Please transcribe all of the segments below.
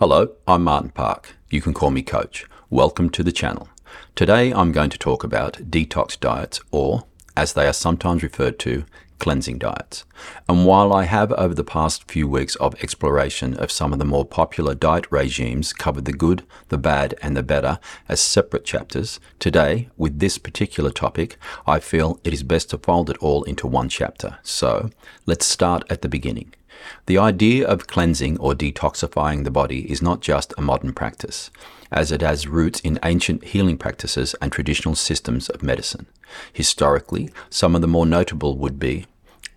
Hello, I'm Martin Park. You can call me Coach. Welcome to the channel. Today I'm going to talk about detox diets, or as they are sometimes referred to, cleansing diets. And while I have over the past few weeks of exploration of some of the more popular diet regimes covered the good, the bad, and the better as separate chapters, today, with this particular topic, I feel it is best to fold it all into one chapter. So let's start at the beginning. The idea of cleansing or detoxifying the body is not just a modern practice, as it has roots in ancient healing practices and traditional systems of medicine. Historically, some of the more notable would be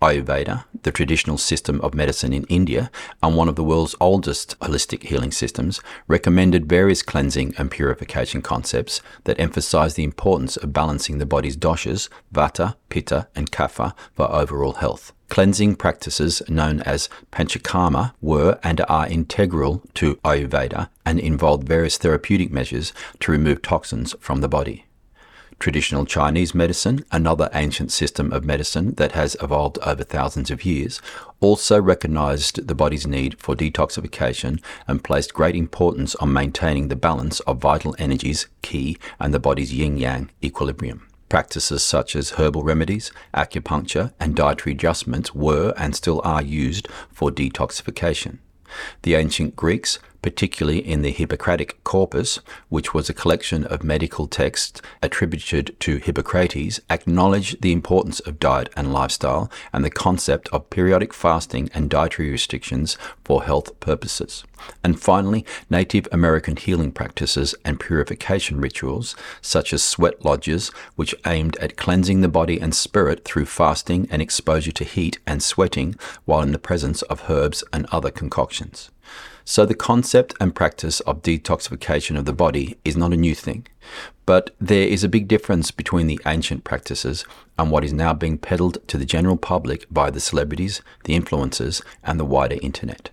Ayurveda, the traditional system of medicine in India and one of the world's oldest holistic healing systems, recommended various cleansing and purification concepts that emphasize the importance of balancing the body's doshas, vata, pitta, and kapha for overall health. Cleansing practices known as panchakarma were and are integral to Ayurveda and involved various therapeutic measures to remove toxins from the body. Traditional Chinese medicine, another ancient system of medicine that has evolved over thousands of years, also recognized the body's need for detoxification and placed great importance on maintaining the balance of vital energies, qi, and the body's yin yang equilibrium. Practices such as herbal remedies, acupuncture, and dietary adjustments were and still are used for detoxification. The ancient Greeks particularly in the Hippocratic Corpus, which was a collection of medical texts attributed to Hippocrates, acknowledged the importance of diet and lifestyle and the concept of periodic fasting and dietary restrictions for health purposes. And finally, Native American healing practices and purification rituals, such as sweat lodges, which aimed at cleansing the body and spirit through fasting and exposure to heat and sweating while in the presence of herbs and other concoctions. So the concept and practice of detoxification of the body is not a new thing. But there is a big difference between the ancient practices and what is now being peddled to the general public by the celebrities, the influencers, and the wider internet.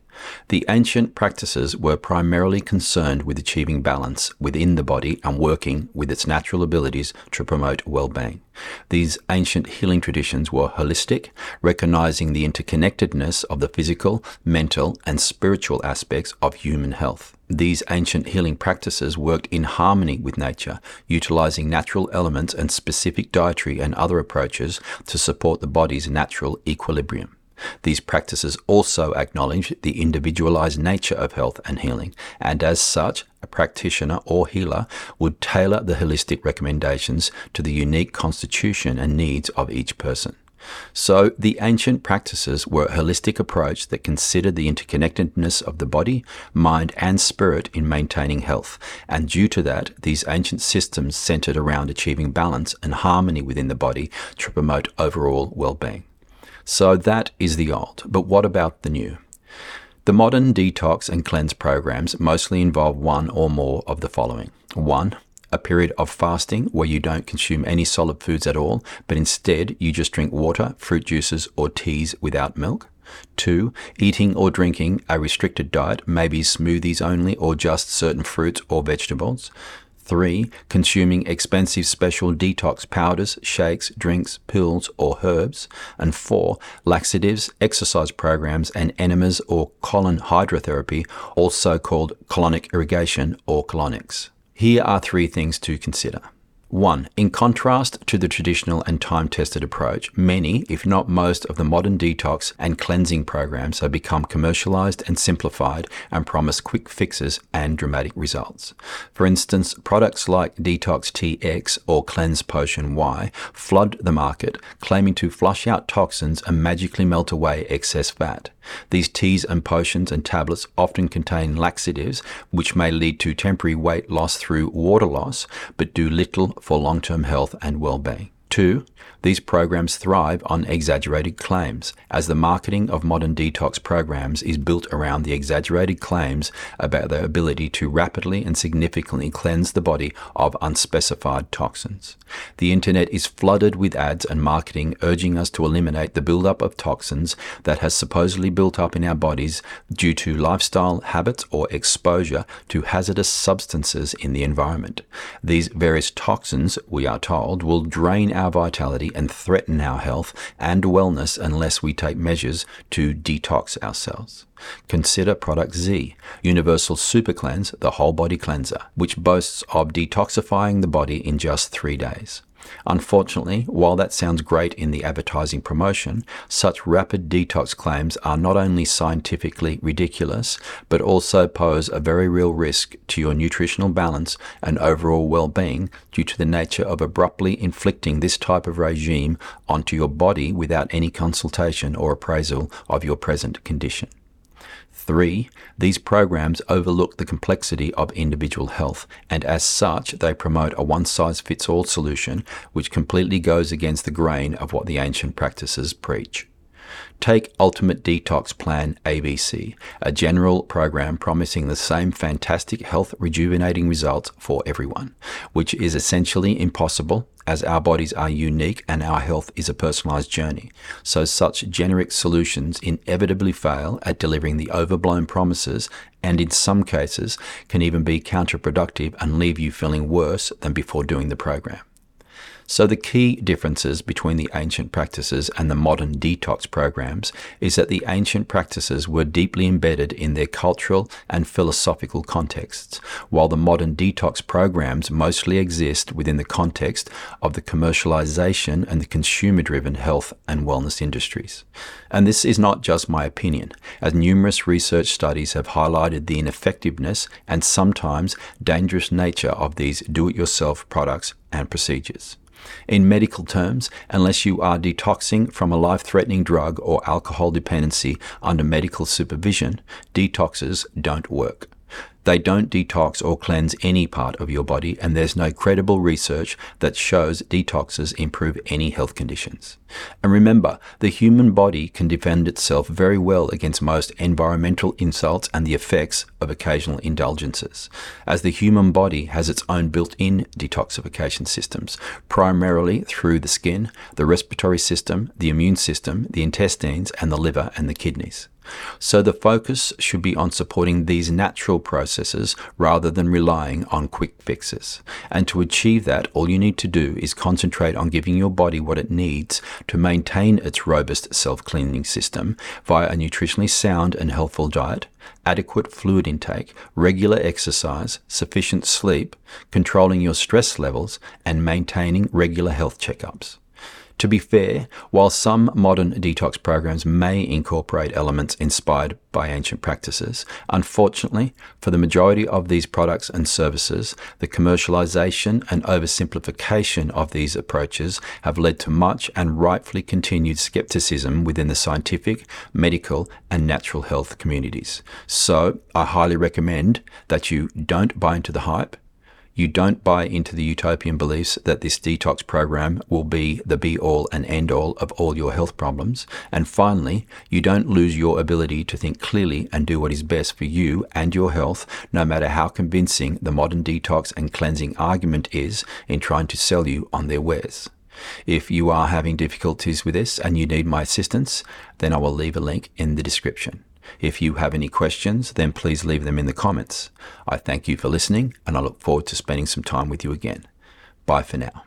The ancient practices were primarily concerned with achieving balance within the body and working with its natural abilities to promote well being. These ancient healing traditions were holistic, recognizing the interconnectedness of the physical, mental, and spiritual aspects of human health. These ancient healing practices worked in harmony with nature, utilizing natural elements and specific dietary and other approaches to support the body's natural equilibrium. These practices also acknowledge the individualized nature of health and healing, and as such, a practitioner or healer would tailor the holistic recommendations to the unique constitution and needs of each person. So, the ancient practices were a holistic approach that considered the interconnectedness of the body, mind, and spirit in maintaining health. And due to that, these ancient systems centered around achieving balance and harmony within the body to promote overall well being. So that is the old. But what about the new? The modern detox and cleanse programs mostly involve one or more of the following. One, a period of fasting where you don't consume any solid foods at all, but instead you just drink water, fruit juices, or teas without milk. Two, eating or drinking a restricted diet, maybe smoothies only or just certain fruits or vegetables. Three, consuming expensive special detox powders, shakes, drinks, pills, or herbs. And four, laxatives, exercise programs, and enemas or colon hydrotherapy, also called colonic irrigation or colonics. Here are three things to consider. 1. In contrast to the traditional and time tested approach, many, if not most, of the modern detox and cleansing programs have become commercialized and simplified and promise quick fixes and dramatic results. For instance, products like Detox Tea X or Cleanse Potion Y flood the market, claiming to flush out toxins and magically melt away excess fat. These teas and potions and tablets often contain laxatives, which may lead to temporary weight loss through water loss, but do little for long term health and well being. Two, these programs thrive on exaggerated claims, as the marketing of modern detox programs is built around the exaggerated claims about their ability to rapidly and significantly cleanse the body of unspecified toxins. The internet is flooded with ads and marketing urging us to eliminate the buildup of toxins that has supposedly built up in our bodies due to lifestyle habits or exposure to hazardous substances in the environment. These various toxins, we are told, will drain our vitality and threaten our health and wellness unless we take measures to detox ourselves. Consider Product Z, Universal Super Cleanse, the whole body cleanser, which boasts of detoxifying the body in just three days. Unfortunately, while that sounds great in the advertising promotion, such rapid detox claims are not only scientifically ridiculous, but also pose a very real risk to your nutritional balance and overall well being due to the nature of abruptly inflicting this type of regime onto your body without any consultation or appraisal of your present condition. Three, these programs overlook the complexity of individual health, and as such, they promote a one size fits all solution which completely goes against the grain of what the ancient practices preach. Take Ultimate Detox Plan ABC, a general program promising the same fantastic health rejuvenating results for everyone, which is essentially impossible as our bodies are unique and our health is a personalized journey. So, such generic solutions inevitably fail at delivering the overblown promises and, in some cases, can even be counterproductive and leave you feeling worse than before doing the program. So, the key differences between the ancient practices and the modern detox programs is that the ancient practices were deeply embedded in their cultural and philosophical contexts, while the modern detox programs mostly exist within the context of the commercialization and the consumer driven health and wellness industries. And this is not just my opinion, as numerous research studies have highlighted the ineffectiveness and sometimes dangerous nature of these do it yourself products and procedures. In medical terms, unless you are detoxing from a life threatening drug or alcohol dependency under medical supervision, detoxes don't work. They don't detox or cleanse any part of your body, and there's no credible research that shows detoxes improve any health conditions. And remember, the human body can defend itself very well against most environmental insults and the effects of occasional indulgences, as the human body has its own built in detoxification systems, primarily through the skin, the respiratory system, the immune system, the intestines, and the liver and the kidneys. So the focus should be on supporting these natural processes rather than relying on quick fixes. And to achieve that, all you need to do is concentrate on giving your body what it needs to maintain its robust self cleaning system via a nutritionally sound and healthful diet, adequate fluid intake, regular exercise, sufficient sleep, controlling your stress levels, and maintaining regular health checkups. To be fair, while some modern detox programs may incorporate elements inspired by ancient practices, unfortunately, for the majority of these products and services, the commercialization and oversimplification of these approaches have led to much and rightfully continued skepticism within the scientific, medical, and natural health communities. So, I highly recommend that you don't buy into the hype you don't buy into the utopian beliefs that this detox program will be the be all and end all of all your health problems. And finally, you don't lose your ability to think clearly and do what is best for you and your health, no matter how convincing the modern detox and cleansing argument is in trying to sell you on their wares. If you are having difficulties with this and you need my assistance, then I will leave a link in the description. If you have any questions, then please leave them in the comments. I thank you for listening and I look forward to spending some time with you again. Bye for now.